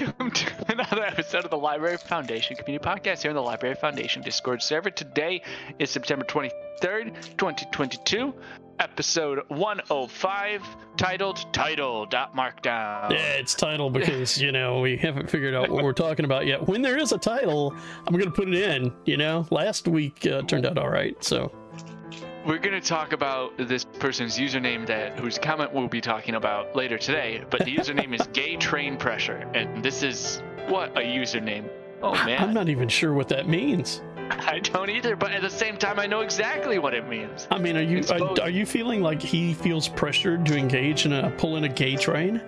Welcome to another episode of the LBRY Foundation Community Podcast here on the LBRY Foundation Discord server. Today is September 23rd, 2022, episode 105, titled Title Dot Markdown. Yeah, it's title because you know we haven't figured out what we're talking about yet. When there is a title, I'm gonna put it in. You know, last week uh, turned out all right, so We're going to talk about this person's username that whose comment we'll be talking about later today, but the username is Gay Train Pressure, and this is what a username. Oh man, I'm not even sure what that means. I don't either, but at the same time, I know exactly what it means. I mean, are you are, are you feeling like he feels pressured to engage in a pull in a gay train?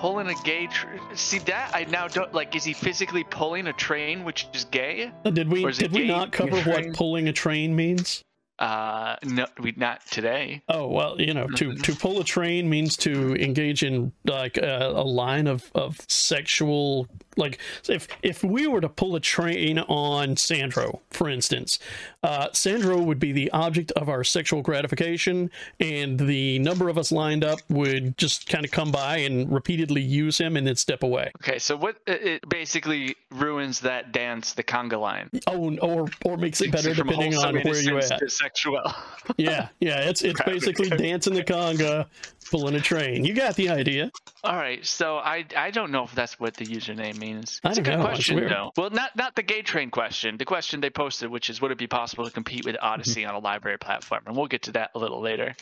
Pulling a gay tr- see that I now don't like. Is he physically pulling a train, which is gay? Uh, Did we Or is it did we gay not cover train? what pulling a train means? Uh, no, we not today. Oh well, you know, to to pull a train means to engage in like a, a line of of sexual like if if we were to pull a train on Sandro, for instance, uh, Sandro would be the object of our sexual gratification, and the number of us lined up would just kind of come by and repeatedly use him and then step away. Okay, so what it basically ruins that dance, the conga line. Oh, or or makes it better depending on where you innocence at. sexual. Yeah, yeah, it's it's basically dancing the conga, pulling a train. You got the idea. All right, so I I don't know if that's what the username means. I It's a good know, question though. Well, not not the gay train question. The question they posted, which is would it be possible to compete with Odysee on a LBRY platform? And we'll get to that a little later.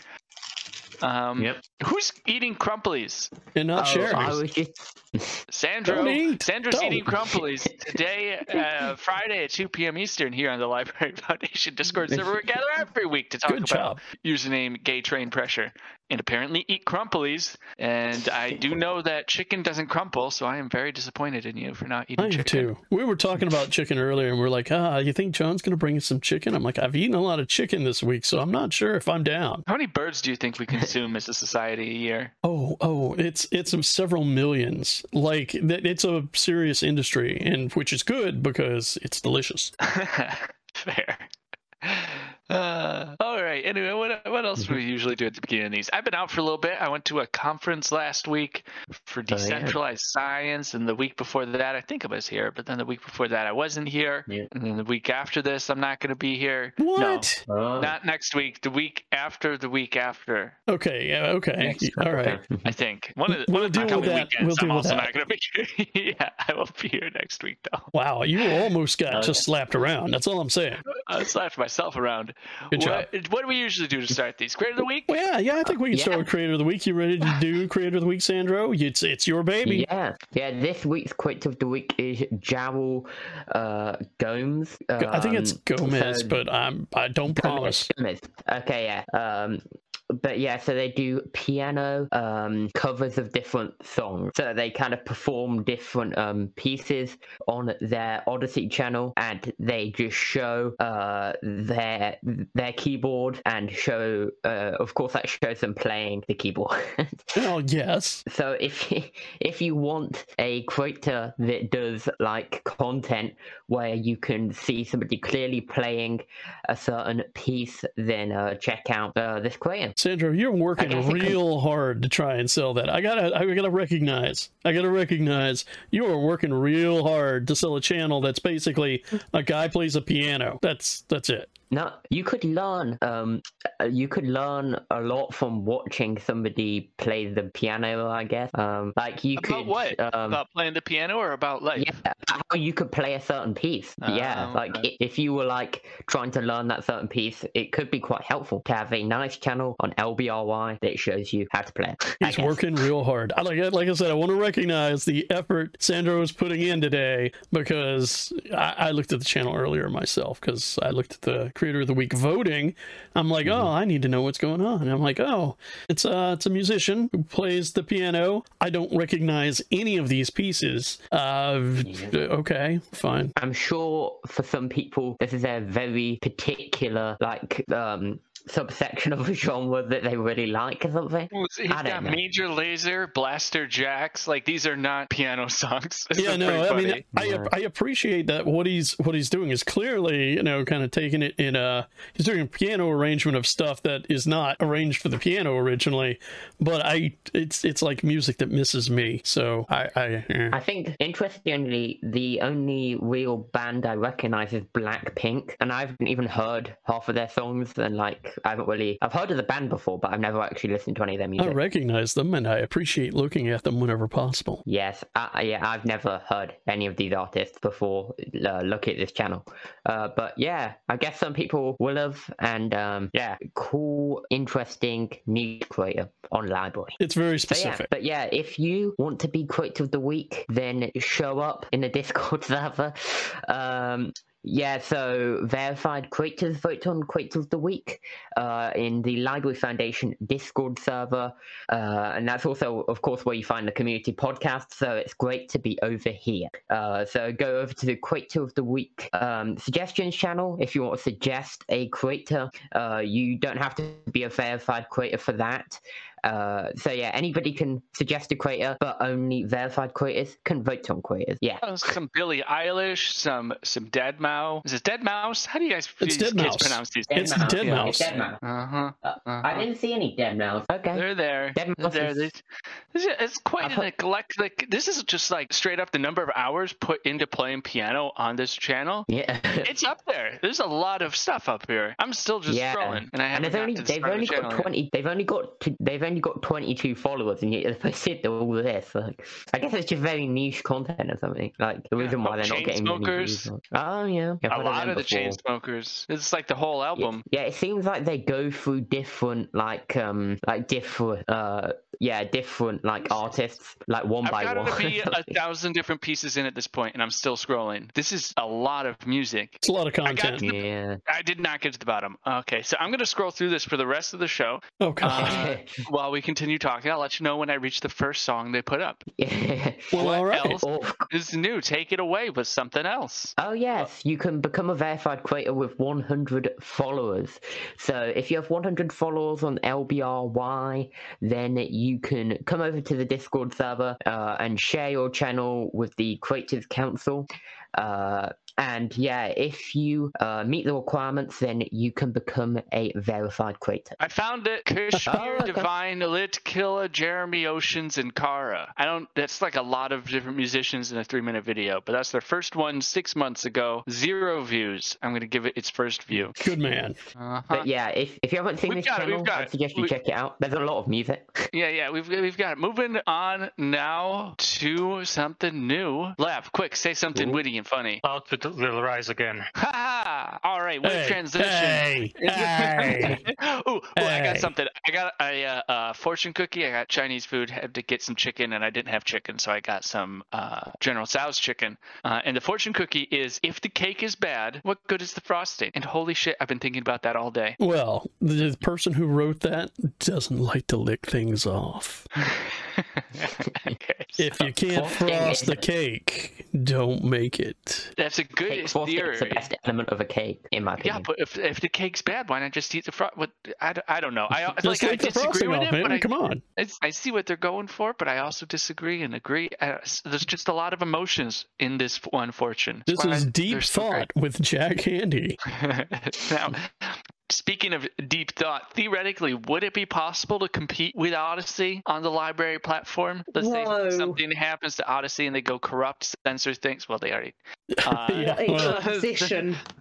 Um, Yep. Who's eating crumplies? And not Oh, cherries. I was Sandro. Sandro's Don't. eating crumplies today, uh, Friday at 2 p.m. Eastern here on the LBRY Foundation Discord server. We gather every week to talk Good about job. username gay train pressure and apparently eat crumplies. And I do know that chicken doesn't crumple, so I am very disappointed in you for not eating I chicken. too. We were talking about chicken earlier, and we are like, "Ah, you think John's going to bring us some chicken?" I'm like, "I've eaten a lot of chicken this week, so I'm not sure if I'm down." How many birds do you think we consume as a society a year? Oh, oh, it's it's several millions. Like it's a serious industry, and which is good because it's delicious. Fair. All right. Anyway, what what else do we usually do at the beginning of these? I've been out for a little bit. I went to a conference last week for oh, yeah. decentralized science, and the week before that, I think I was here, but then the week before that, I wasn't here. Yeah. And then the week after this, I'm not going to be here. What? oh, Not next week. The week after the week after. Okay, yeah, okay, Next all right. I think one of the, We'll one of the deal with that. weekends. We'll I'm deal with also that. not going to be here. yeah, I will be here next week though. Wow, you almost got Okay. just slapped around. That's all I'm saying. I slapped myself around. Good what, what do we usually do to start these? Creator of the week? Well, yeah, yeah, I think we can start Yeah. with Creator of the Week. You ready to do Creator of the Week, Sandro? It's it's your baby. yeah, yeah. This week's quote of the week is Jarel uh, Gomes. I think it's Um, Gomez, so- but I'm I don't promise. Gomez. Okay, yeah. Um, but yeah, so they do piano um, covers of different songs. So they kind of perform different um, pieces on their Odysee channel, and they just show uh, their their keyboard and show. Uh, of course, that shows them playing the keyboard. oh yes. So if you, if you want a creator that does like content where you can see somebody clearly playing a certain piece, then uh, check out uh, this creator. Sandro, you're working real hard to try and sell that. I gotta, I gotta recognize, I gotta recognize you are working real hard to sell a channel that's basically a guy plays a piano. That's that's it. No, you could learn. Um, uh, you could learn a lot from watching somebody play the piano. I guess. Um, like you About could. what? Um, about playing the piano or about life? Yeah, how you could play a certain piece. yeah, Oh, like okay. if you were like trying to learn that certain piece, it could be quite helpful to have a nice channel on LBRY that shows you how to play. it, He's working real hard. I like, like I said, I want to recognize the effort Sandro is putting in today because I, I looked at the channel earlier myself because I looked at the Creator of the Week voting. I'm like, oh, I need to know what's going on. And I'm like, oh, it's uh, it's a musician who plays the piano. I don't recognize any of these pieces. Uh, okay, fine. I'm sure for some people this is a very particular like um subsection of a genre that they really like or something. Well, He's I don't got know. Major Lazer, Blaster Jacks. Like these are not piano songs. This yeah no i mean. I, I appreciate that what he's what he's doing is clearly you know kind of taking it in a he's doing a piano arrangement of stuff that is not arranged for the piano originally but i it's it's like music that misses me so i i eh. I think, interestingly, the only real band I recognize is Blackpink, and I haven't even heard half of their songs. And like, I haven't really, I've heard of the band before, but I've never actually listened to any of their music. I recognize them and I appreciate looking at them whenever possible. Yes, I, yeah, I've never heard any of these artists before. Uh, look at this channel, uh, but yeah, I guess some people will have, and um, yeah, cool, interesting niche creator on LBRY. It's very So yeah, specific. but yeah, if you want to be creator of the week, then show up in the Discord server. Um, yeah, so verified creators vote on creators of the week uh, in the LBRY Foundation Discord server, uh, and that's also, of course, where you find the community podcast. So it's great to be over here. Uh, so go over to the creator of the week um, suggestions channel if you want to suggest a creator. Uh, you don't have to be a verified creator for that. Uh, so yeah, anybody can suggest a creator, but only verified creators can vote on creators. Yeah. Oh, some Billie Eilish, some some Dead Mouse. Is it Dead Mouse? How do you guys It's these Dead kids Mouse. pronounce these? It's Dead Dead Yeah, Mouse. Dead Mouse. Uh huh. Uh, Uh-huh. I didn't see any dead mouse. Okay. They're there. Dead They're Mouse there. is- They- this is- It's quite I've an eclectic. This is just like straight up the number of hours put into playing piano on this channel. Yeah. It's up there. There's a lot of stuff up here. I'm still just Yeah. scrolling, and I haven't they've got only the they've only the got channel yet. twenty they've only got t- they've only got twenty two followers and yet they're posted all this. Like, I guess it's just very niche content or something. Like the Yeah, reason why oh, they're not getting Chainsmokers. views. Oh yeah. I've A lot of the before. chain smokers. It's like the whole Yeah, album. yeah, it seems like they go through different like um like different uh yeah different like artists like one I've by got one. to be a thousand different pieces in at this point, and I'm still scrolling. This is a lot of music. It's a lot of got content. to- yeah. I did not get to the bottom. Okay, so I'm going to scroll through this for the rest of the show Oh god. Uh, while we continue talking. I'll let you know when I reach the first song they put up. yeah. well, what all right. else? Oh, is new. Take it away with something else. Oh yes, you can become a verified creator with 100 followers. So if you have 100 followers on LBRY, then you can come over to the Discord server uh, and share your channel with the Creators Council. Uh, and yeah, if you uh, meet the requirements, then you can become a verified creator. I found it. Kashmir, Oh, okay. Divine, Lit, Killa, Jeremy Oceans, and Kara. I don't. That's like a lot of different musicians in a three-minute video, but that's their first one six months ago. Zero views. I'm going to give it its first view. Good man. Uh-huh. But yeah, if, if you haven't seen We've this got it, we've channel, I it. suggest you We- check it out. There's a lot of music. Yeah, yeah, we've we've got it. Moving on now to something new. Lav, quick, say something Ooh. witty and funny. Outfit will rise again. Ha ha! All right, what a Hey, transition. Hey, hey. ooh, ooh, I got something. I got a uh, uh, fortune cookie. I got Chinese food. Had to get some chicken, and I didn't have chicken, so I got some uh, General Tso's chicken. Uh, and the fortune cookie is: if the cake is bad, what good is the frosting? And holy shit, I've been thinking about that all day. Well, the person who wrote that doesn't like to lick things off. okay, If you can't frost the cake, don't make it. that's a good Cake frosting is the best element of a cake, in my Yeah, but if, if the cake's bad, why not just eat the frost? What I don't know. I Just like I the disagree with off, it, man. but I, Come on. It's, I see what they're going for, but I also disagree and agree. Uh, there's just a lot of emotions in this one fortune. This That's why is they're deep so thought with Jack Handey. now, speaking of deep thought, theoretically, would it be possible to compete with Odysee on the LBRY platform? Let's Whoa. say something happens to Odysee and they go corrupt, censor things. Well, they already. Uh, Yeah, What a.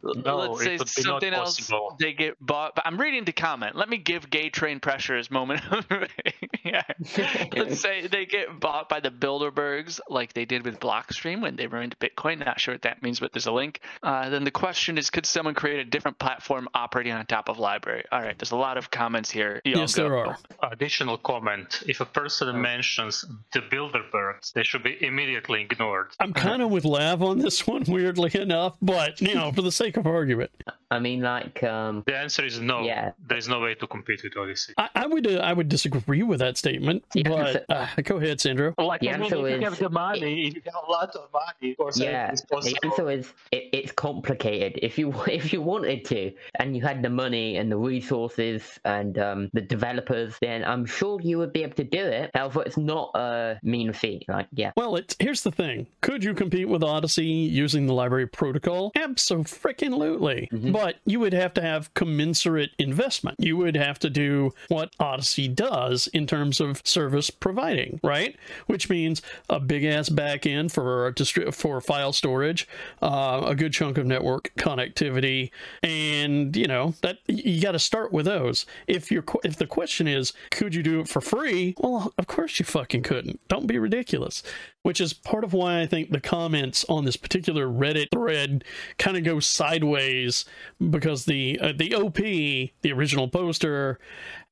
No, Let's it say would be not something else. They get bought. But I'm reading the comment. Let me give Gay Train Pressures moment. yeah. Let's say they get bought by the Bilderbergs, like they did with Blockstream when they ruined Bitcoin. Not sure what that means, but there's a link. Uh, then the question is, could someone create a different platform operating on top of LBRY? All right, there's a lot of comments here. Y'all Yes, go. there are. Additional comment: If a person oh. mentions the Bilderbergs, they should be immediately ignored. I'm kind of with Lav on this one, weirdly enough, but you know, for the sake of argument, I mean, like, um, The answer is no. Yeah. There is no way to compete with Odysee. I, I would uh, I would disagree with that statement, Yeah, but uh, go ahead, Sandro. Like, The I mean, answer if you have the money, if you have a lot of money, of course, yeah. it's The possible. answer is it, it's complicated. If you if you wanted to, and you had the money and the resources and um, the developers, then I'm sure you would be able to do it. However, it's not a mean feat. Like, yeah. Well, it's here's the thing: could you compete with Odysee using the LBRY protocol? Absolutely, Mhm. But you would have to have commensurate investment. You would have to do what Odysee does in terms of service providing, right? Which means a big ass back end for distri- for file storage, uh, a good chunk of network connectivity, and you know that you got to start with those. If your if the question is, could you do it for free? Well, of course you fucking couldn't. Don't be ridiculous. Which is part of why I think the comments on this particular Reddit thread kind of go sideways because the uh, the OP, the original poster,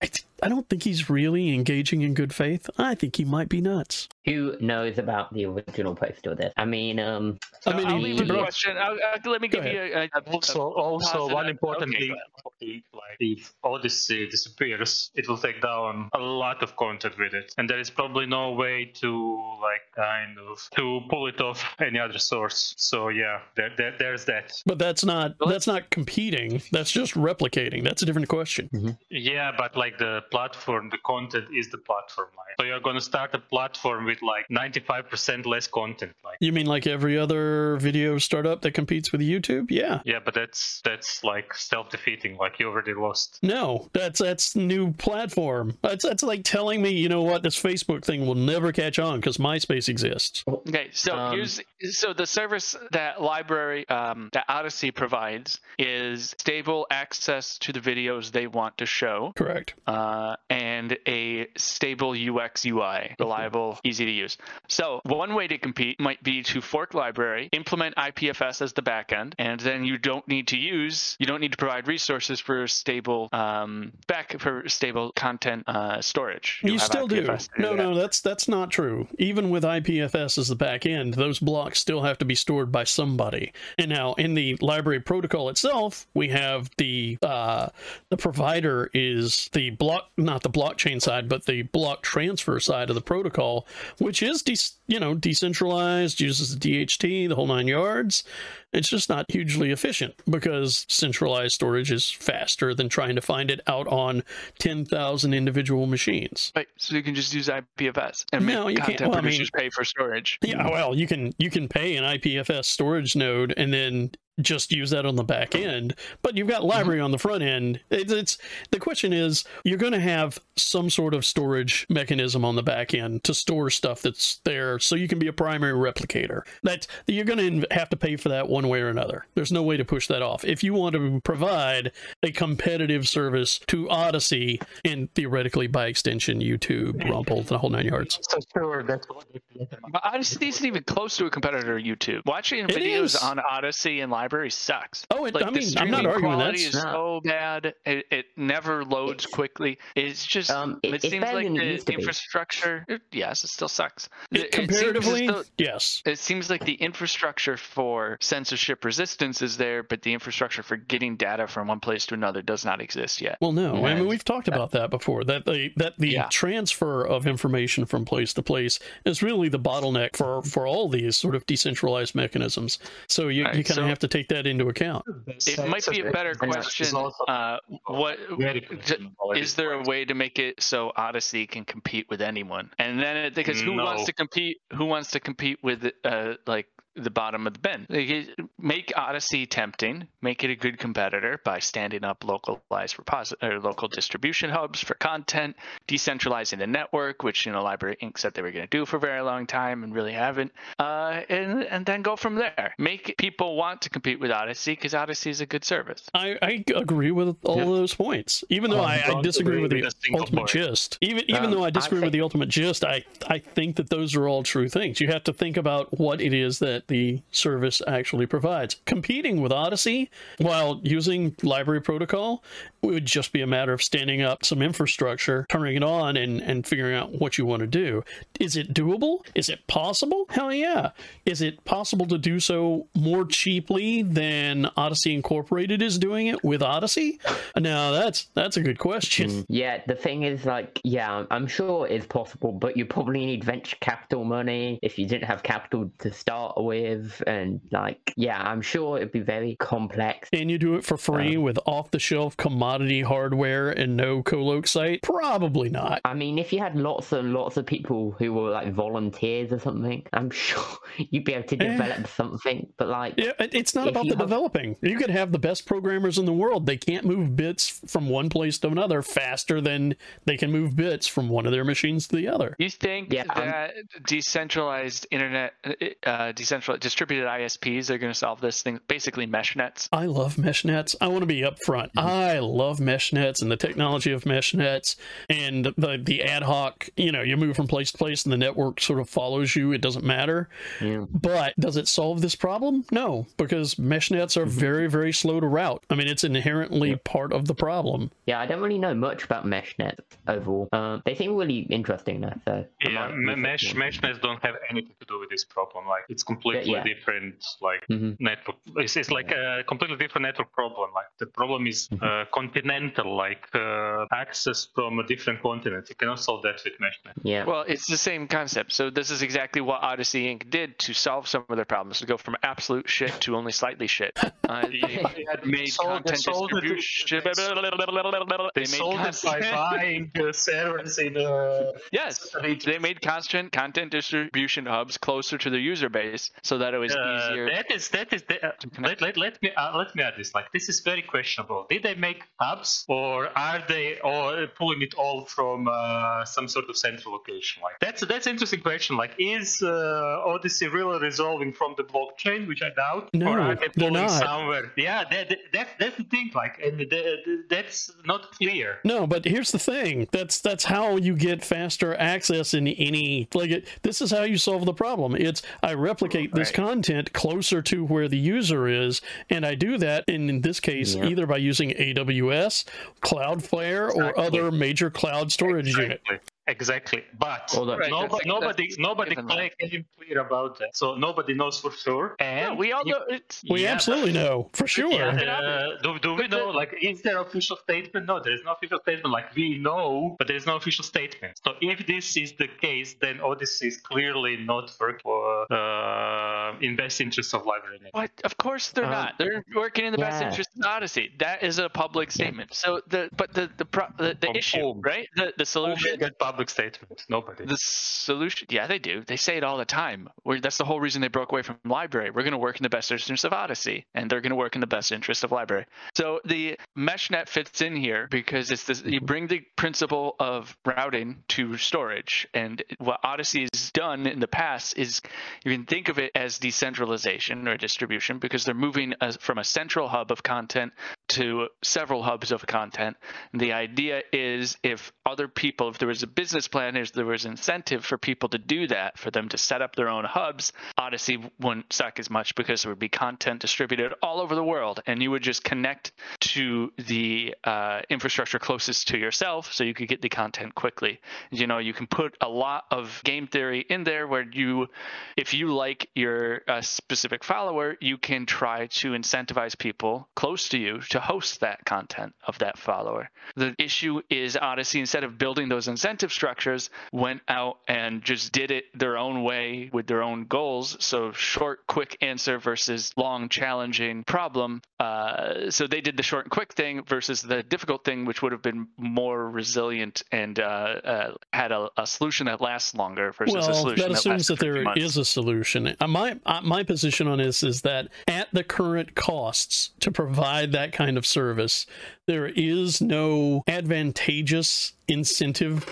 I, I don't think he's really engaging in good faith. I think he might be nuts. Who knows about the original poster of this? I mean, um, I mean, I'll leave a broke- question. I'll, I'll- let me Go give you a, a, a- Also, also positive- one important okay, thing, go if, like if Odysee disappears, it will take down a lot of content with it, and there is probably no way to like kind of to pull it off any other source. So yeah, there, there there's that. But that's not that's not competing. That's just replicating. That's a different question. Yeah, but like the platform, the content is the platform. Like, so you're gonna start a platform with like 95% less content. Like, You mean like every other video startup that competes with YouTube? Yeah. yeah, but that's that's like self-defeating. Like you already lost. No, that's that's new platform. That's that's like telling me, you know what, this Facebook thing will never catch on because MySpace exists. Okay, so Um, here's so the service that LBRY um, that Odysee provides is stable access to the videos they want to show, Correct. Uh, and a stable UX UI, reliable, easy to use. So one way to compete might be to fork LBRY, implement IPFS as the backend, and then you don't need to use, you don't need to provide resources for stable um, back for stable content uh, storage. You have still do. IPFS to No, that. no, that's that's not true. Even with IPFS as the backend, those blocks still have to be stored by somebody. And now in the LBRY protocol itself, we have the uh, the provider is the block, not the blockchain side, but the block transfer side of the protocol, which is de- you know decentralized, uses the DHT, the whole nine yards. It's just not hugely efficient because centralized storage is faster than trying to find it out on 10,000 individual machines. Right, so you can just use IPFS and No, make you can't- content well, I mean- producers pay for storage. Yeah, well, you can you can pay an IPFS storage node and then just use that on the back oh. end, but you've got LBRY mm-hmm. on the front end. It's, it's the question is you're going to have some sort of storage mechanism on the back end to store stuff that's there, so you can be a primary replicator. That you're going to have to pay for that one way or another. There's no way to push that off. If you want to provide a competitive service to Odysee and theoretically by extension YouTube, Rumble, the whole nine yards. So sure, that's what But Odysee isn't even close to a competitor to YouTube. Watching videos on Odysee and LBRY sucks. Oh, it, Like I mean, I'm not streaming arguing quality that. is No. so bad. It, it never loads It's- quickly. It's just Um, it- it, it's seems like the used to be. infrastructure. it- yes, it still sucks. Comparatively, though- yes. it seems like the infrastructure for censorship resistance is there, but the infrastructure for getting data from one place to another does not exist yet. Well, no, I mean we've talked about that before. That the that the Yeah. transfer of information from place to place is really the bottleneck for for all these sort of decentralized mechanisms. So you, Right, you kind of so- have to take that into account. It might be a better question. also Uh, what very d- questionable at is there a way to make it so Odysee can compete with anyone? And then it, because who wants to compete? Who wants to compete with uh like the bottom of the bin? Make Odysee tempting. Make it a good competitor by standing up localized reposi- or local distribution hubs for content, decentralizing the network, which you know LBRY Inc. said they were going to do for a very long time and really haven't. Uh, and and then go from there. Make people want to compete with Odysee because Odysee is a good service. I, I agree with all Yeah. of those points, even though Um, I, I disagree with the with a ultimate point. gist. Even even Um, though I I disagree with the ultimate gist, I I think that those are all true things. You have to think about what it is that that the service actually provides. Competing with Odysee while using LBRY protocol would just be a matter of standing up some infrastructure, turning it on, and, and figuring out what you want to do. Is it doable? Is it possible? Hell yeah. Is it possible to do so more cheaply than Odysee Incorporated is doing it with Odysee? Now that's that's a good question. Mm. Yeah, the thing is, like, yeah, I'm sure it's possible, but you probably need venture capital money if you didn't have capital to start with, and like, yeah, I'm sure it'd be very complex. Can you do it for free with off the shelf commodity hardware and no coloc site? Probably not. I mean, if you had lots and lots of people who were like volunteers or something, I'm sure you'd be able to Eh. develop something. But like, Yeah, it's not about the have- developing. You could have the best programmers in the world. They can't move bits from one place to another faster than they can move bits from one of their machines to the other. You think Yeah, I'm- that decentralized internet, uh, decentralized distributed ISPs are going to solve this thing? Basically, mesh nets. I love mesh nets. I want to be upfront. I love mesh nets and the technology of mesh nets and the the ad hoc. You know, you move from place to place and the network sort of follows you. It doesn't matter. yeah. But does it solve this problem? No, because mesh nets are very very slow to route. I mean, it's inherently part of the problem. yeah, I don't really know much about MeshNet overall. Um, they seem really interesting though. So Yeah, might mesh mesh nets don't have anything to do with this problem. Like it's completely yeah. different. Like Mhm. network, it's, it's like a completely different network problem. Like the problem is uh, continental, like uh, access from a different continent. You cannot solve that with meshnet. Yeah. Well, it's the same concept. So this is exactly what Odysee Inc. did to solve some of their problems, to go from absolute shit to only slightly shit. Uh, they made sold- content sold it to- distribution. They, made sold it by buying uh, servers in. Uh, Yes, they made constant content distribution hubs closer to the user base, so that it was Uh, easier. that is that is the, uh, let, let, let me uh, let me add this like this is very questionable did they make hubs or are they or pulling it all from uh, some sort of central location like that's that's an interesting question like is uh, Odysee really resolving from the blockchain which i doubt No, or are they they're pulling not. somewhere yeah that, that, that that's the thing like and the, the, that's not clear No, but here's the thing. That's that's how you get faster access in any like it, this is how you solve the problem. It's I replicate this Right. content closer to where the user is and I do that in, in this case Yeah. either by using AWS, Cloudflare or other major cloud storage unit. Exactly. Exactly, but Although- Right, nobody, that's- nobody, that's nobody given that. clear, came clear about that. So nobody knows for sure. And Yeah, we all know it's. We Yeah, absolutely know for sure. Yeah, uh, do, do we know? Like, is there official statement? No, there is no official statement. Like, we know, but there is no official statement. So, if this is the case, then Odysee is clearly not working for uh, in best interest of LBRY. What? Of course they're Um, not. They're working in the best interest of Odysee. That is a public statement. So the but the the pro, the, the From issue, whom? right? The the solution. made that public statement? Nobody. The solution, yeah, they do. They say it all the time. We're, that's the whole reason they broke away from LBRY. We're going to work in the best interest of Odysee, and they're going to work in the best interest of LBRY. So the MeshNet fits in here because it's this. You bring the principle of routing to storage, and what Odysee has done in the past is you can think of it as decentralization or distribution because they're moving from a central hub of content to several hubs of content. And the idea is if other people, if there was a business plan, if there was incentive for people to do that, for them to set up their own hubs, Odysee wouldn't suck as much because there would be content distributed all over the world, and you would just connect to the uh, infrastructure closest to yourself, so you could get the content quickly. You know, you can put a lot of game theory in there where you, if you like your uh, specific follower, you can try to incentivize people close to you to host that content of that follower. The issue is Odysee, instead of building those incentive structures, went out and just did it their own way with their own goals. So short, quick answer versus long, challenging problem. Uh, so they did the short and quick thing versus the difficult thing, which would have been more resilient and uh, uh, had a, a solution that lasts longer versus a Well, solution that that, assumes that a there is a solution. Uh, My uh, my position on this is that at the current costs to provide that kind of service, there is no advantageous incentive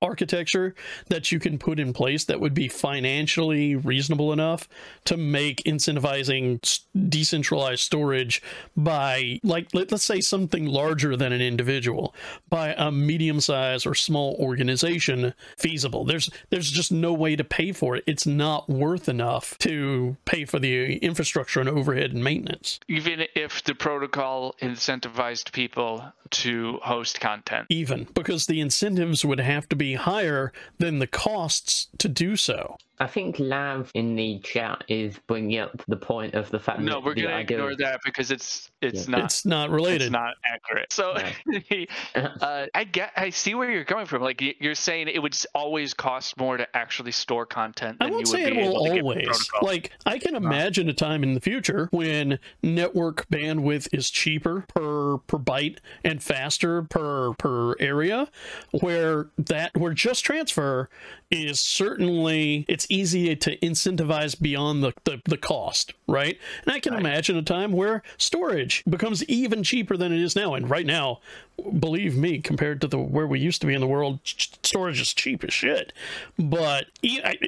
architecture that you can put in place that would be financially reasonable enough to make incentivizing decentralized storage by like let, us say something larger than an individual by a medium size or small organization feasible. There's there's just no way to pay for it. It's not worth enough to pay for the infrastructure and overhead and maintenance. Even if the protocol incentivized people to host content. even because the incentives would have to be higher than the costs to do so I think Lav in the chat is bringing up the point of the fact No, that we're gonna idea ignore that because it's it's Yeah. not it's not related. it's not accurate. So uh, I get I see where you're coming from. Like you're saying it would always cost more to actually store content I than won't you would say it be will to get with always. Like I can imagine a time in the future when network bandwidth is cheaper per per byte and faster per per area, where that where just transfer is certainly it's easy to incentivize beyond the, the, the cost, right? And I can imagine a time where storage becomes even cheaper than it is now. And right now, believe me, compared to the where we used to be in the world, storage is cheap as shit. But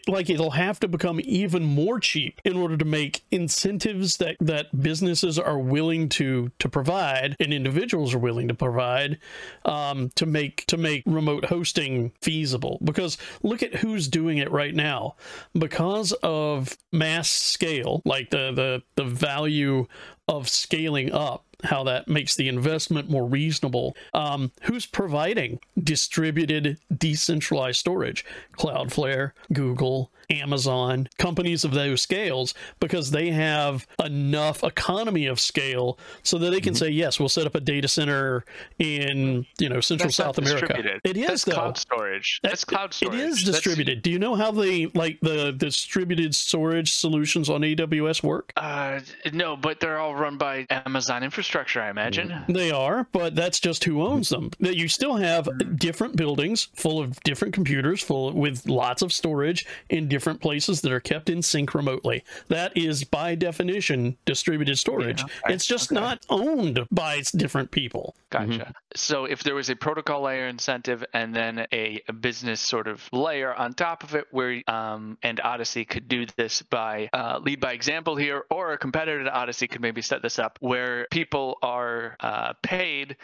like it'll have to become even more cheap in order to make incentives that that businesses are willing to to provide and individuals are willing to provide um, to make to make remote hosting feasible. Because look at who's doing it right now. Because of mass scale, like the the the value of scaling up how that makes the investment more reasonable. Um, who's providing distributed, decentralized storage? Cloudflare, Google, Amazon, companies of those scales, because they have enough economy of scale so that they can mm-hmm. say, yes, we'll set up a data center in you know Central That's South America. It is That's though. cloud storage. That's cloud storage. It is That's- distributed. Do you know how the like the distributed storage solutions on AWS work? Uh, no, but they're all run by Amazon infrastructure, I imagine. Mm-hmm. They are, but that's just who owns them. Mm-hmm. That You still have different buildings full of different computers, full with lots of storage in different places that are kept in sync remotely. That is by definition distributed storage. okay, it's just okay. not owned by different people. Gotcha. So if there was a protocol layer incentive and then a, a business sort of layer on top of it, where um, and Odysee could do this by uh, lead by example here, or a competitor to Odysee could maybe set this up where people are uh, paid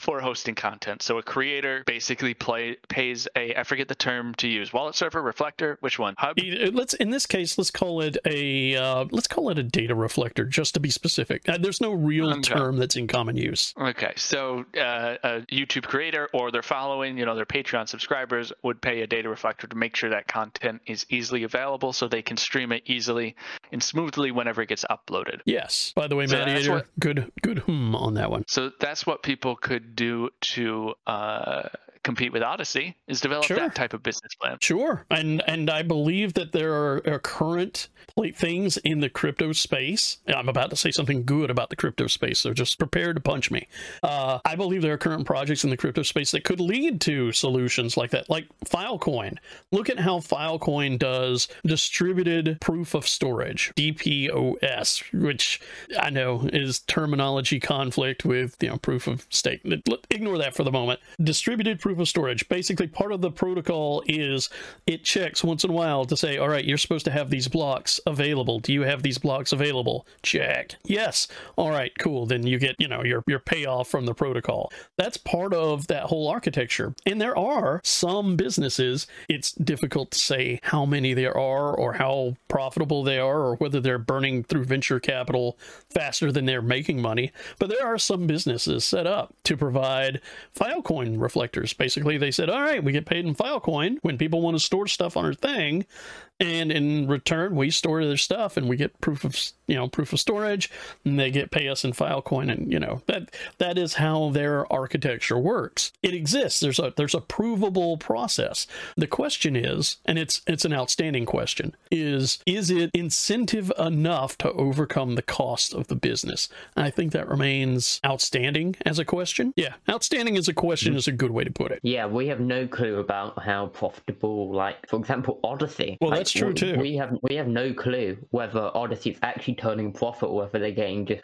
for hosting content. So a creator basically play pays a I forget the term to use wallet server reflector which one hub E- Let's in this case, let's call it a uh, let's call it a data reflector, just to be specific. Uh, there's no real Okay. term that's in common use. Okay, so uh, a YouTube creator or their following, you know, their Patreon subscribers would pay a data reflector to make sure that content is easily available so they can stream it easily and smoothly whenever it gets uploaded. Yes. By the way, So what- good good hmm on that one. So that's what people could do to uh, compete with Odysee is develop Sure. that type of business plan. Sure, and and I believe that there are, are current things in the crypto space. I'm about to say something good about the crypto space, so just prepare to punch me. Uh, I believe there are current projects in the crypto space that could lead to solutions like that, like Filecoin. Look at how Filecoin does distributed proof of storage (DPoS), which I know is terminology conflict with you know proof of stake. Ignore that for the moment. Distributed proof of storage. Basically, part of the protocol is it checks once in a while to say, all right, you're supposed to have these blocks available. Do you have these blocks available? Check. Yes. All right, cool. Then you get, you know, your your payoff from the protocol. That's part of that whole architecture. And there are some businesses, it's difficult to say how many there are or how profitable they are or whether they're burning through venture capital faster than they're making money. But there are some businesses set up to provide Filecoin reflectors. Basically, they said, all right, we get paid in Filecoin when people want to store stuff on our thing. And in return, we store their stuff and we get proof of, you know, proof of storage and they get pay us in Filecoin. And, you know, that, that is how their architecture works. It exists. There's a, there's a provable process. The question is, and it's, it's an outstanding question is, is it incentive enough to overcome the cost of the business? And I think that remains outstanding as a question. Yeah. Outstanding as a question mm-hmm. is a good way to put it. Yeah, we have no clue about how profitable, like for example, Odysee. Well, Like, that's true, we- too. We have we have no clue whether Odysee is actually turning profit or whether they're getting just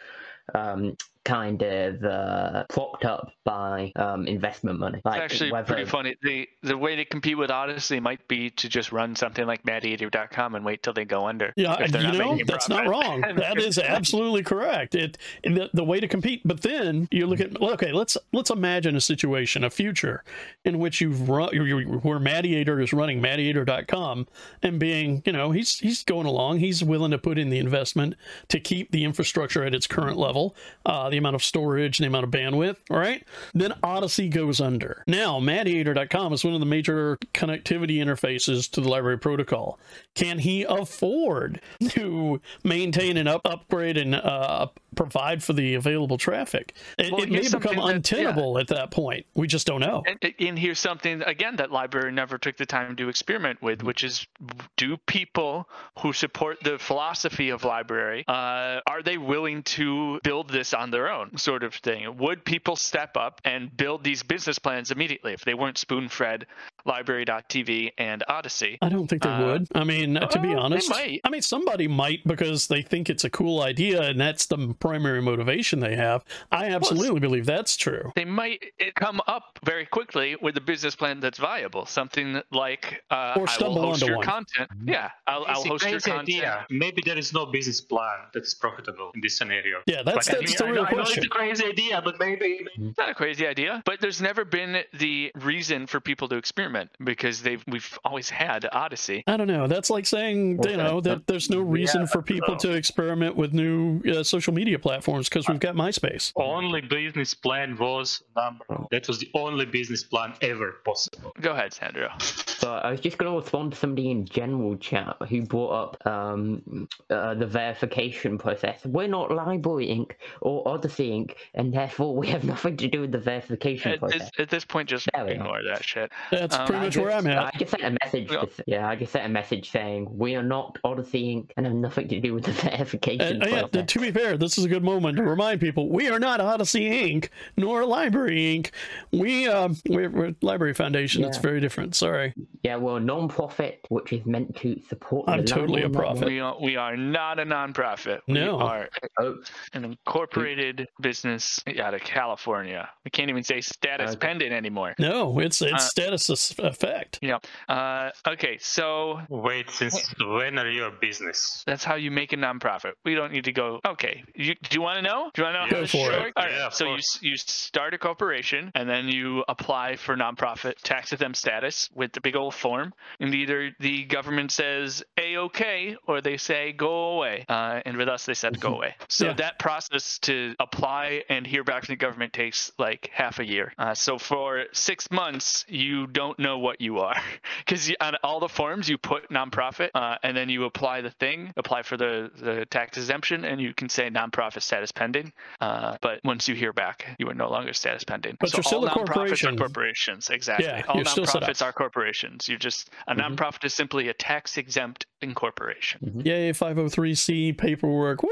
um, kind of uh, propped up by um, investment money. Like It's actually whether- pretty funny. The the way to compete with Odysee might be to just run something like Madiator.com and wait till they go under. Yeah, if you not know making a that's not wrong. That is absolutely correct. It the, the way to compete. But then you look at okay, let's let's imagine a situation, a future in which you've run you- you- where Madiator is running Madiator.com and being you know he's he's going along. He's willing to put in the investment to keep the infrastructure at its current level, uh, the amount of storage, the amount of bandwidth. All right, then Odysee goes under. Now Madiator.com is one of the major connectivity interfaces to the LBRY protocol. Can he afford to maintain and up, upgrade and uh, provide for the available traffic? It, Well, it may become something that- untenable at that point. We just don't know. And, and here's something again that LBRY never took the time to experiment Mm-hmm. with, which is do people who support the philosophy of LBRY uh, are they willing to build this on their own, sort of thing? Would people step up and build these business plans immediately if they weren't spoon-fed lbry.tv and Odysee? I don't think they Uh, would. I mean, to be honest, might. I mean, somebody might because they think it's a cool idea and that's the primary motivation they have. I absolutely believe that's true. They might come up very quickly with a business plan that's viable. Something like uh, Or I will stumble host onto your one. content. Yeah, I'll, I'll It's a host your crazy content. idea. Maybe there is no business plan that is profitable in this scenario. Yeah, that's Like, I that's mean, the I real know, I know it's a crazy idea, but maybe, maybe It's not a crazy idea, but there's never been the reason for people to experiment because they've we've always had Odysee. I don't know. That's like saying, Well, you know, that- that there's no reason Yeah, for people so- to experiment with new uh, social media platforms because we've got MySpace. only business plan was number. That was the only business plan ever possible. Go ahead, Sandro. So I was just going to respond to somebody in general chat who brought up um, uh, the verification process. We're not LBRY Inc. or Odysee Inc. and therefore we have nothing to do with the verification At process. this, at this point, just There are. ignore that shit. That's Um, pretty I much where I'm at. I at. just sent a message. Yeah. To, yeah, I just sent a message saying we are not Odysee Inc. and have nothing to do with the verification And, uh, yeah, process. to be fair, this is a good moment to remind people we are not Odysee Inc. nor LBRY Inc. We um, we're, we're LBRY Foundation. It's Yeah. very different. Sorry. Yeah, we're a non-profit which is meant to support. I'm the totally a profit. We are, we are not a nonprofit. No. We are Oh, an incorporated business out of California. We can't even say status Okay. pendant anymore. No, it's it's Uh, status effect. Yeah. Uh, okay, so Wait, since when are you a business? that's how you make a nonprofit. We don't need to go. Okay, you, do you want to know? Do you want to know? Go how for it. All right. Yeah, of so you course. you start a corporation and then you apply for nonprofit tax exempt status with the big old form, and either the government says a okay or they say go away. Uh, and with us, they said go away. So Yeah. that process to apply and hear back from the government takes like half a year. Uh, so for six months, you don't know what you are because on all the forms you put nonprofit uh, and then you apply the thing, apply for the, the tax exemption, and you can say nonprofit status pending. Uh, but once you hear back, you are no longer status pending. But so you're still all a nonprofits corporation. Are corporations, exactly. Yeah, all you're still set up. nonprofits are corporations. You just a Mhm. nonprofit is simply a tax exempt incorporation. Yay, 503c paperwork. Woo!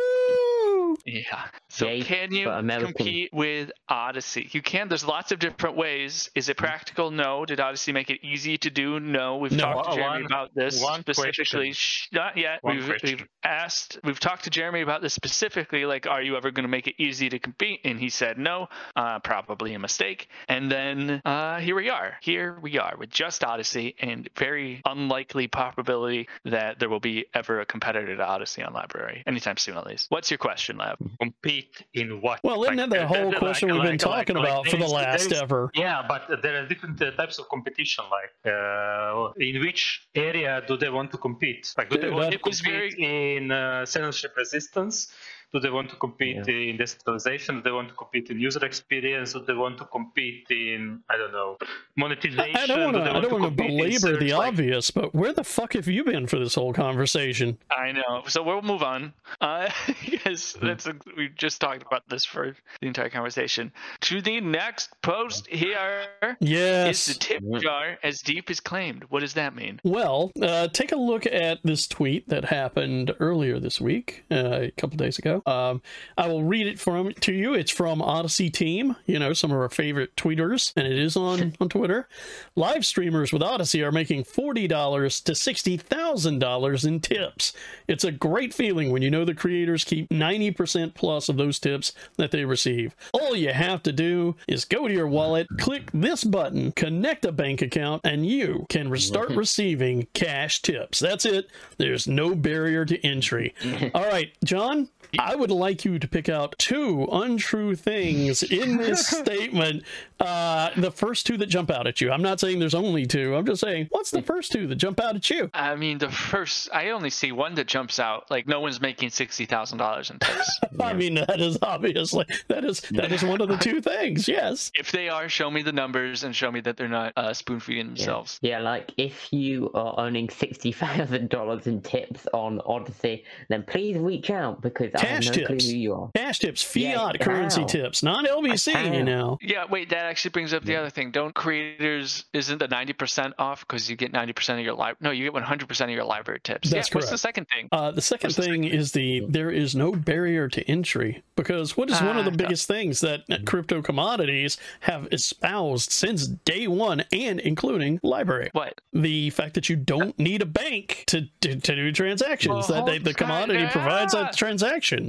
Yeah. So Yay can you American. compete with Odysee? You can. There's lots of different ways. Is it practical? No. Did Odysee make it easy to do? No. We've No. talked to One- Jeremy about this one specifically. question. Not yet. One We've, we've asked. We've talked to Jeremy about this specifically. Like, are you ever going to make it easy to compete? And he said no. Uh, probably a mistake. And then uh, here we are. Here we are with just Odysee, and very unlikely probability that there will be ever a competitor to Odysee on LBRY anytime soon, at least. What's your question, Lav? Compete in what? Well, isn't that the uh, whole like- question we've been like- talking like- about like for the last ever? Yeah, but there are different uh, types of competition. Like, uh, in which area do they want to compete? Like, do they want to compete in uh, censorship resistance? Do they want to compete in decentralization? Do they want to compete in user experience? Do they want to compete in I don't know monetization? I don't want Do to. they I don't want to belabor the? Like, obvious, but where the fuck have you been for this whole conversation? I know. So we'll move on. Uh, because that's a, we just talked about this for the entire conversation. To the next post here. Yes. Is the tip jar as deep as claimed. What does that mean? Well, uh, take a look at this tweet that happened earlier this week, uh, a couple days ago. Go. Um, I will read it from to you. It's from Odysee Team. You know, some of our favorite tweeters, and it is on on Twitter. Live streamers with Odysee are making forty dollars to sixty thousand dollars in tips. It's a great feeling when you know the creators keep ninety percent plus of those tips that they receive. All you have to do is go to your wallet, click this button, connect a bank account, and you can start receiving cash tips. That's it. There's no barrier to entry. All right, John, I would like you to pick out two untrue things in this statement. Uh, the first two that jump out at you. I'm not saying there's only two. I'm just saying, what's the first two that jump out at you? I mean, the first, I only see one that jumps out. Like, no one's making $60,000 in tips. I mean, that is obviously that is that is one of the two things. Yes. if they are, show me the numbers and show me that they're not uh, spoon feeding themselves. Yeah, like if you are earning sixty thousand dollars in tips on Odysee, then please reach out because I have Cash no clue tips. who you are. Cash tips, Yeah, fiat currency how? tips, not LBC. How? You know. Yeah, wait, that actually brings up the other thing. Don't creators, isn't the 90% off because you get 90% of your LBRY? No, you get 100% of your LBRY tips. That's yeah, What's the second thing? Uh, the second What's the thing is the there is no barrier to entry because what is one of the Ah, biggest things that crypto commodities have espoused since day one and including LBRY What? the fact that you don't need a bank to to, to do transactions Well, that they, the commodity yeah. provides that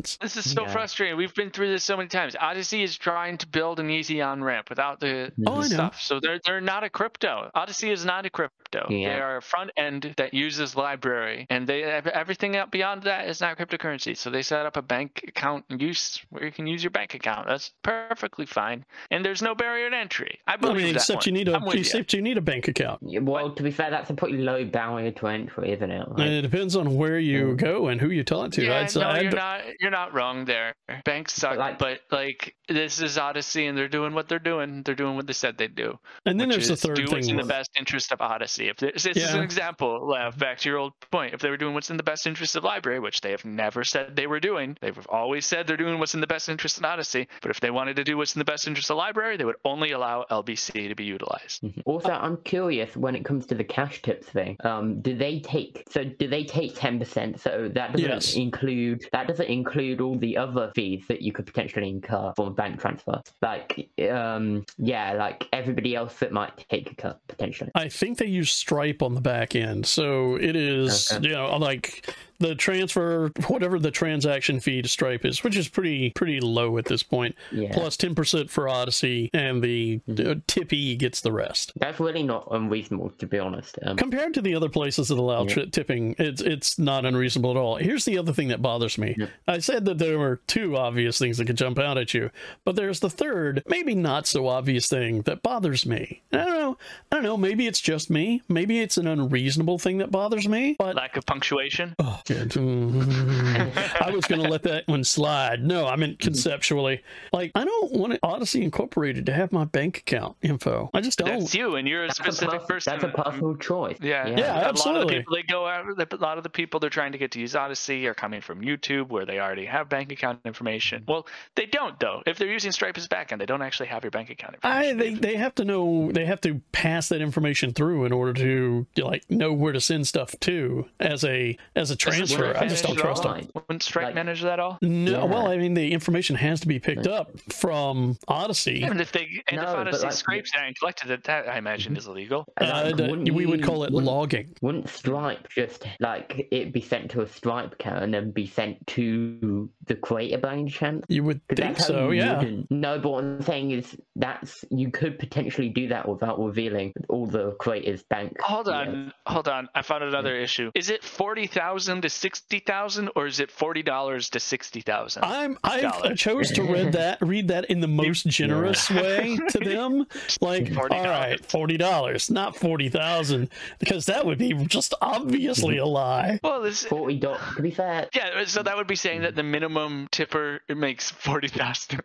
transactions This is so Yeah. frustrating. We've been through this so many times. Odysee is trying to build an easy on ramp without the, Oh, the stuff. So they're they're not a crypto. Odysee is not a crypto. They are a front end that uses LBRY, and they everything out beyond that is not cryptocurrency. So they set up a bank account use where you can use your bank account. That's perfectly fine, and there's no barrier to entry. I I believe mean, that except one. you need a I'm you. except you need a bank account. Yeah, Well, to be fair, that's a pretty low barrier to entry, isn't it? Like, And it depends on where you go and who you talk to. Yeah, I'd no, I'd- you're not. You're not wrong there. Banks suck, like- but like this is Odysee, and they're doing what they're doing. They're doing what they said they'd do. and then which there's the is third do what's in the best interest of Odysee. If this, this is an example, Lav, back to your old point. If they were doing what's in the best interest of LBRY, which they have never said they were doing, they've always said they're doing what's in the best interest of Odysee. But if they wanted to do what's in the best interest of LBRY, they would only allow LBC to be utilized. Also, I'm curious when it comes to the cash tips thing. Um, do they take so do they take ten percent? So that doesn't Yes. include that doesn't include all the other fees that you could potentially incur from a bank transfer. Like, um, yeah, like everybody else that might take a cut potentially. I think they use Stripe on the back end, so it is Okay. you know like the transfer whatever the transaction fee to Stripe is, which is pretty pretty low at this point. Yeah. Plus ten percent for Odysee, and the uh, tippy gets the rest. That's really not unreasonable, to be honest. Um, Compared to the other places that allow tri- tipping, it's it's not unreasonable at all. Here's the other thing that bothers me. I said that there were two obvious things that could jump out at you, but there's the third, maybe not so obvious thing that bothers me. I don't know. I don't know. Maybe it's just me. Maybe it's an unreasonable thing that bothers me. But Lack of punctuation. Oh, good. Mm-hmm. I was going to let that one slide. No, I meant conceptually. Like, I don't want Odysee Incorporated to have my bank account info. I just don't. That's you, and you're a that's a, specific person. that's a personal choice. Yeah, Yeah, absolutely. A lot of the people they go out. A lot of the people they're trying to get to use Odysee are coming from YouTube, where they already have bank account information. Well, they don't though. If they're using Stripe as backend, they don't actually have your bank account I information. they, they have to know they have to pass that information through in order to like know where to send stuff to as a as a transfer. I just don't trust them. Wouldn't Stripe Like- manage that all? No, Yeah. well, I mean the information has to be picked up from Odysee. And if they and No, but Odysee like- scrapes that and collected it, that I imagine is illegal. Uh, Like, d- wouldn't we would call it wouldn't- logging. Wouldn't Stripe just like it be sent to a Stripe account and then be sent to the creator by any chance? You would 'Cause think so, yeah. wouldn't- No, but what I'm saying is that's you could potentially do that without revealing all the creators' bank. Hold details. on, hold on. I found another issue. Is it forty thousand to sixty thousand, or is it forty dollars to sixty thousand? I'm I, I chose to read that read that in the most generous way to them. Like, $40. all right, forty dollars, not forty thousand, because that would be just obviously a lie. Well, this Forty dollars. To be fair, yeah. So that would be saying that the minimum tipper makes forty thousand.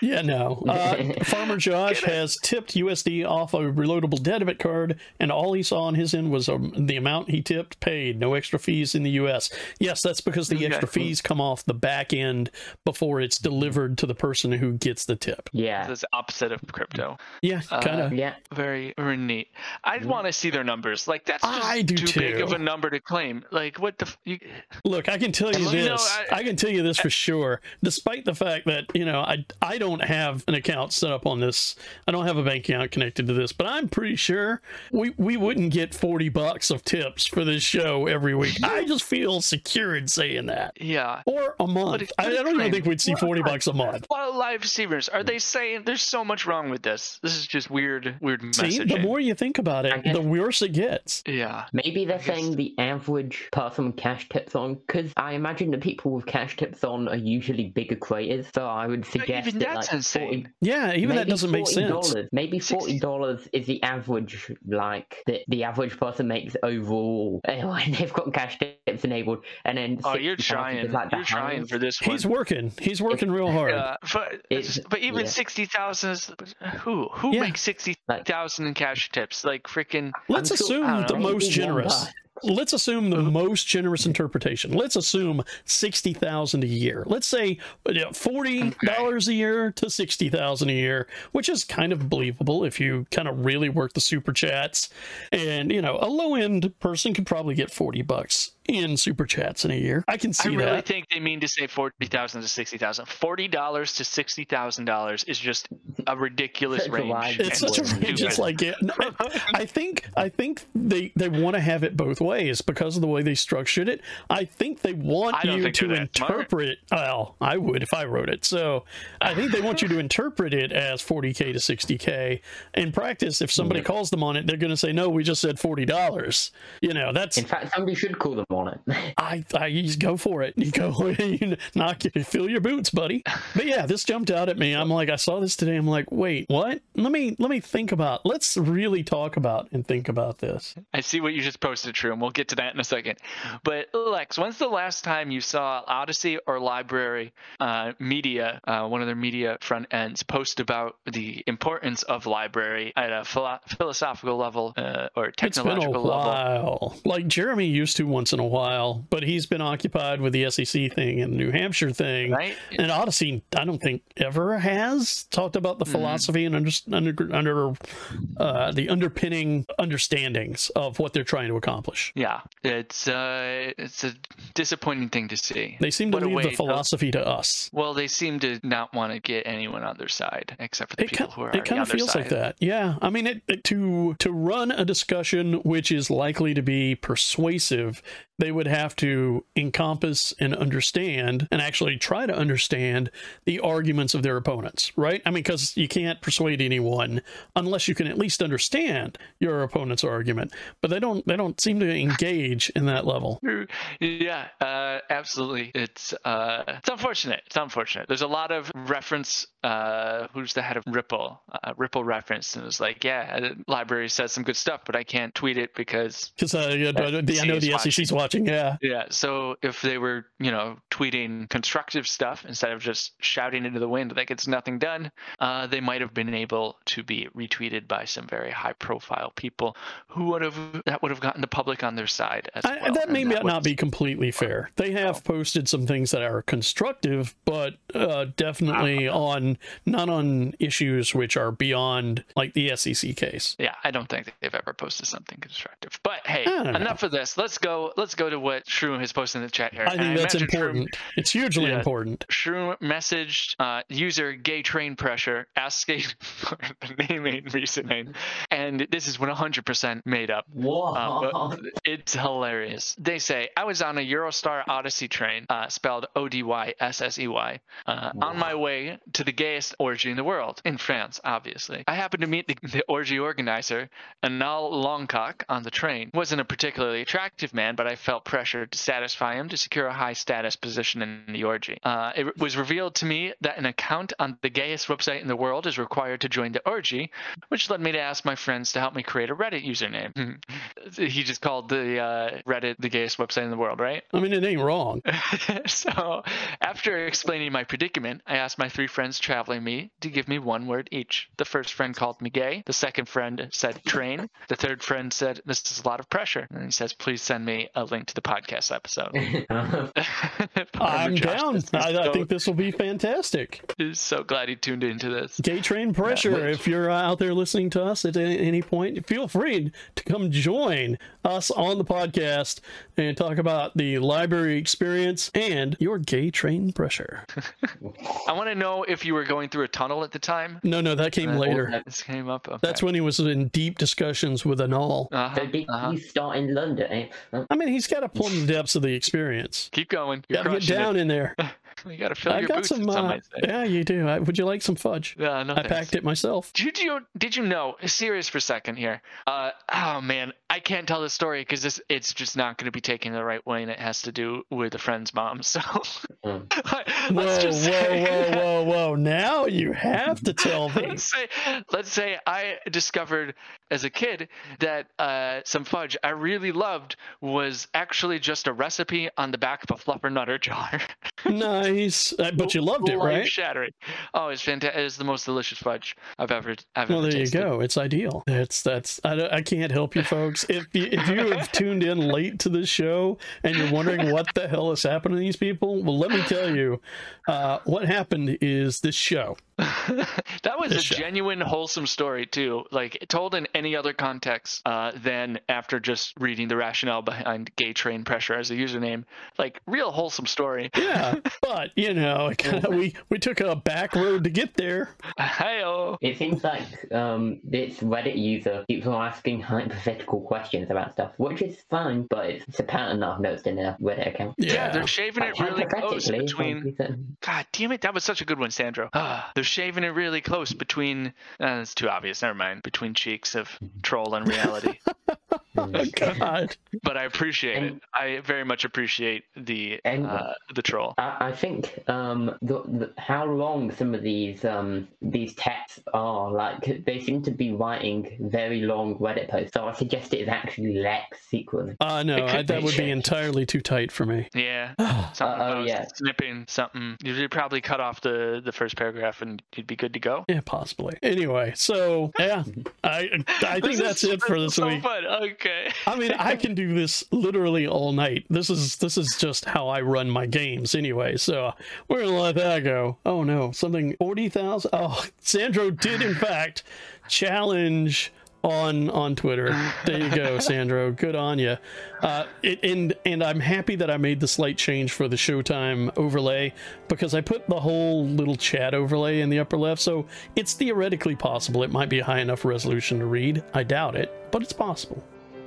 Yeah, no. Uh, Farmer Josh has tipped USD off a reloadable debit card, and all he saw on his end was um, the amount he tipped paid. No extra fees in the US. Yes, that's because the extra fees come off the back end before it's delivered to the person who gets the tip. Yeah. This is opposite of crypto. Yeah, Uh, kind of. Yeah. Very, very neat. I'd want to see their numbers. Like that's just I do too big of a number to claim. Like what the? F- you, Look, I can tell you You know, this. I- I, can tell you this for sure. Despite the fact that you know I I don't have an account set up on this, I don't have a bank account connected to this, but I'm pretty sure we we wouldn't get forty bucks of tips for this show every week. I just feel secure in saying that. yeah. Or a month. it- I, I don't even think we'd see forty bucks a month. A lot of live receivers are they saying there's so much wrong with this? This is just weird, weird See, the more you think about it, guess- the worse it gets. yeah. Maybe they're saying the average person with cash tips on, because I imagine the people with cash tips on are usually bigger creators. So I would suggest even that that's like insane. 40, Yeah, even that doesn't make sense. Maybe forty dollars is the average, like that the average person makes overall when they've got cash tips enabled, and then Oh, you're trying. like You're trying for this one. He's working. He's working real hard. Yeah, but, It's- but even yeah. sixty thousand is who who Yeah. makes sixty thousand in cash tips? Like freaking Let's I'm assume I the know, most generous. buck. Let's assume the most generous interpretation. Let's assume sixty thousand a year. Let's say uh, forty dollars a year to sixty thousand a year, which is kind of believable if you kind of really work the super chats. And you know, a low end person could probably get forty bucks in super chats in a year. I can see I really that. think they mean to say forty thousand to sixty thousand. Forty dollars to sixty thousand dollars is just a ridiculous Such a range. wide and it's such a range. It's like it. no, I, I think I think they they want to have it both ways because of the way they structured it. I think they want you to they're smart. interpret. Well, I would if I wrote it. So I think they want you to interpret it as 40k to 60k. In practice, if somebody calls them on it, they're going to say, "No, we just said forty dollars." You know, that's In fact, somebody should call them on it. I, I you just go for it. You go, you knock, you fill your boots, buddy. But yeah, this jumped out at me. I'm like, I saw this today. I'm like, wait, what? Let me let me think about. Let's really talk about and think about this. I see what you just posted, True, and we'll get to that in a second. But Lex, when's the last time you saw Odysee or LBRY uh, Media, uh, one of their media front ends, post about the importance of LBRY at a philo- philosophical level uh, or It's been a technological level? while. Like Jeremy used to once in a while, but he's been occupied with the SEC thing and the New Hampshire thing. Right? And Odysee, I don't think ever has talked about the Mhm. philosophy and under, under, under uh, the underpinning understandings of what they're trying to accomplish. Yeah, it's uh, it's a disappointing thing to see. They seem to What leave the philosophy to us. Well, they seem to not want to get anyone on their side, except for the It, people who are it kind of feels like that. Yeah, I mean, it, it- to to run a discussion which is likely to be persuasive, they would have to encompass and understand, and actually try to understand the arguments of their opponents, right? I mean, because you can't persuade anyone unless you can at least understand your opponent's argument. But they don't. They don't seem to engage in that level. Yeah, uh, absolutely. It's uh, it's unfortunate. It's unfortunate. There's a lot of reference. Uh, who's the head of Ripple? Uh, Ripple reference and it was like, yeah, the LBRY says some good stuff, but I can't tweet it because Because uh, I know the SEC's watching. Yeah. yeah. So if they were, you know, tweeting constructive stuff instead of just shouting into the wind that gets nothing done, uh, they might have been able to be retweeted by some very high-profile people who would have that would have gotten the public on their side as I, well. that and may not be completely fair. They have posted some things that are constructive, but uh, definitely on not on issues which are beyond like the SEC case. Yeah, I don't think they've ever posted something constructive. But hey, enough of this. Let's go. Let's go to what Shroom has posted in the chat here. I And think that's imagine Shroom- important. It's hugely Yeah. important. Shroom messaged uh, user gay train pressure asking for the name and recent name, and this is 100% made up. Whoa. Uh, but it's hilarious. They say, I was on a Eurostar Odyssey train, uh, spelled O D Y S S E Y, uh, on my way to the gayest orgy in the world, in France, obviously. I happened to meet the, the orgy organizer, Anal Longcock, on the train. Wasn't a particularly attractive man, but I felt pressured to satisfy him to secure a high status position in the orgy. Uh, it was revealed to me that an account on the gayest website in the world is required to join the orgy, which led me to ask my friends to help me create a Reddit username. he just called the uh, Reddit the gayest website in the world, right? I mean, it ain't wrong. so, after explaining my predicament, I asked my three friends traveling me to give me one word each. The first friend called me gay. The second friend said train. The third friend said, This is a lot of pressure. And he says, Please send me a link to the podcast episode. I'm down. is I, I think this will be fantastic. is so glad he tuned into this. Gay train pressure. which- if you're out there listening to us at any point, feel free to come join us on the podcast and talk about the LBRY experience and your gay train pressure. I want to know if you were going through a tunnel at the time. No, no, that came Uh, later. This came up. Okay. That's when he was in deep discussions with Anal. Uh-huh, So did uh-huh. you start in London? Eh? Uh, I mean, he's got to plumb the depths of the experience. Keep going. You're Got to get down it. in there. You got to fill I your got boots. some Uh, yeah, you do. I, would you like some fudge? Yeah, no I thanks. packed it myself. Did you did you know? Serious for a second here. Uh, oh man, I can't tell this story because this it's just not going to be taken the right way, and it has to do with a friend's mom. So Mm. Whoa, let's whoa, just say, whoa, whoa, whoa! Now you have to tell me. let's say let's say I discovered as a kid that uh, some fudge I really loved was actually just a recipe on the back of a fluffer nutter jar. Nice, Uh, but you loved it, right? Shattering. Oh, it's fantastic! It's the most delicious fudge I've ever I've Well, ever there you go. It's ideal. It's that's. I, I can't help you, folks. If you, if you have tuned in late to this show and you're wondering what the hell is happening to these people, well, let me tell you, uh, what happened is this show. that was a show. genuine wholesome story too like told in any other context uh, than after just reading the rationale behind gay train pressure as a username like real wholesome story Yeah, but you know, kinda, we we took a back road to get there. Hi-oh. It seems like um, this Reddit user keeps on asking hypothetical questions about stuff, which is fine, but it's, it's a pattern I've noticed in their Reddit account. yeah, Yeah, they're shaving Like, it really close between god damn it that was such a good one sandro Ah, they're shaving it really close between uh, it's too obvious never mind. Between cheeks of troll and reality Oh, God, but i appreciate it i very much appreciate the And- uh, the troll I, I think um, the, the, how long some of these um, these texts are, like they seem to be writing very long Reddit posts. So I suggest it is actually Lex secretly. uh, no, I, that be would be entirely too tight for me. yeah Something Uh, oh, yeah. snipping something. You'd probably cut off the the first paragraph and you'd be good to go. Yeah, possibly. Anyway, so yeah, I I think that's is- it for this so week. Fun. Okay. I mean, I can do this literally all night. This is this is just how I run my games anyway. So we're gonna let that go. Oh no, something forty thousand. Oh, Sandro did in fact challenge on on Twitter. There you go, Sandro. Good on you. Uh, it, and and I'm happy that I made the slight change for the Showtime overlay because I put the whole little chat overlay in the upper left. So it's theoretically possible. It might be a high enough resolution to read. I doubt it, but it's possible.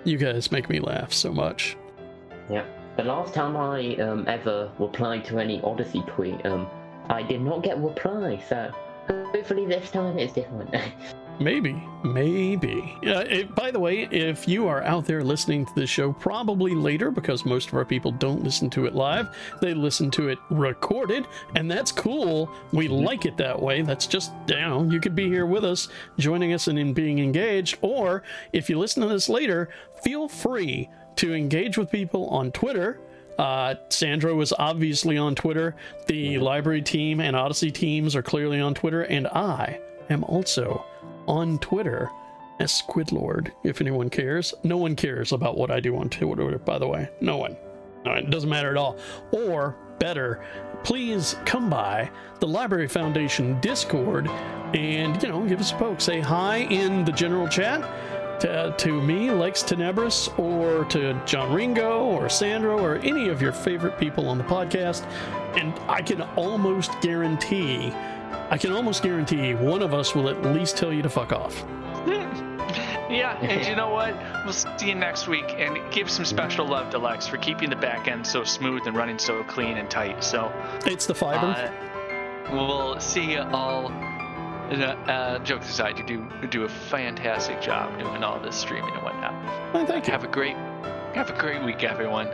You guys make me laugh so much. Yeah. The last time I um, ever replied to any Odysee tweet, um, I did not get a reply. So hopefully this time it's different. Maybe, maybe. Uh, it, by the way, if you are out there listening to this show, probably later, because most of our people don't listen to it live, they listen to it recorded, and that's cool. We like it that way. That's just, you know, you could be here with us, joining us and in being engaged. Or if you listen to this later, feel free to engage with people on Twitter. Uh, Sandro is obviously on Twitter. The LBRY team and Odysee teams are clearly on Twitter, and I am also on Twitter as Squidlord, if anyone cares. No one cares about what I do on Twitter, by the way. No one. No, it doesn't matter at all. Or better, please come by the LBRY Foundation Discord and, you know, give us a poke. Say hi in the general chat to, to me, Lex Tenebris, or to John Ringo, or Sandro, or any of your favorite people on the podcast. And I can almost guarantee, I can almost guarantee one of us will at least tell you to fuck off. yeah, and you know what? We'll see you next week and give some special love to Lex for keeping the back end so smooth and running so clean and tight. So It's the fiber. uh, we'll see you all. Uh, uh, jokes aside, you do do a fantastic job doing all this streaming and whatnot. Well, thank you. Have a great have a great week, everyone.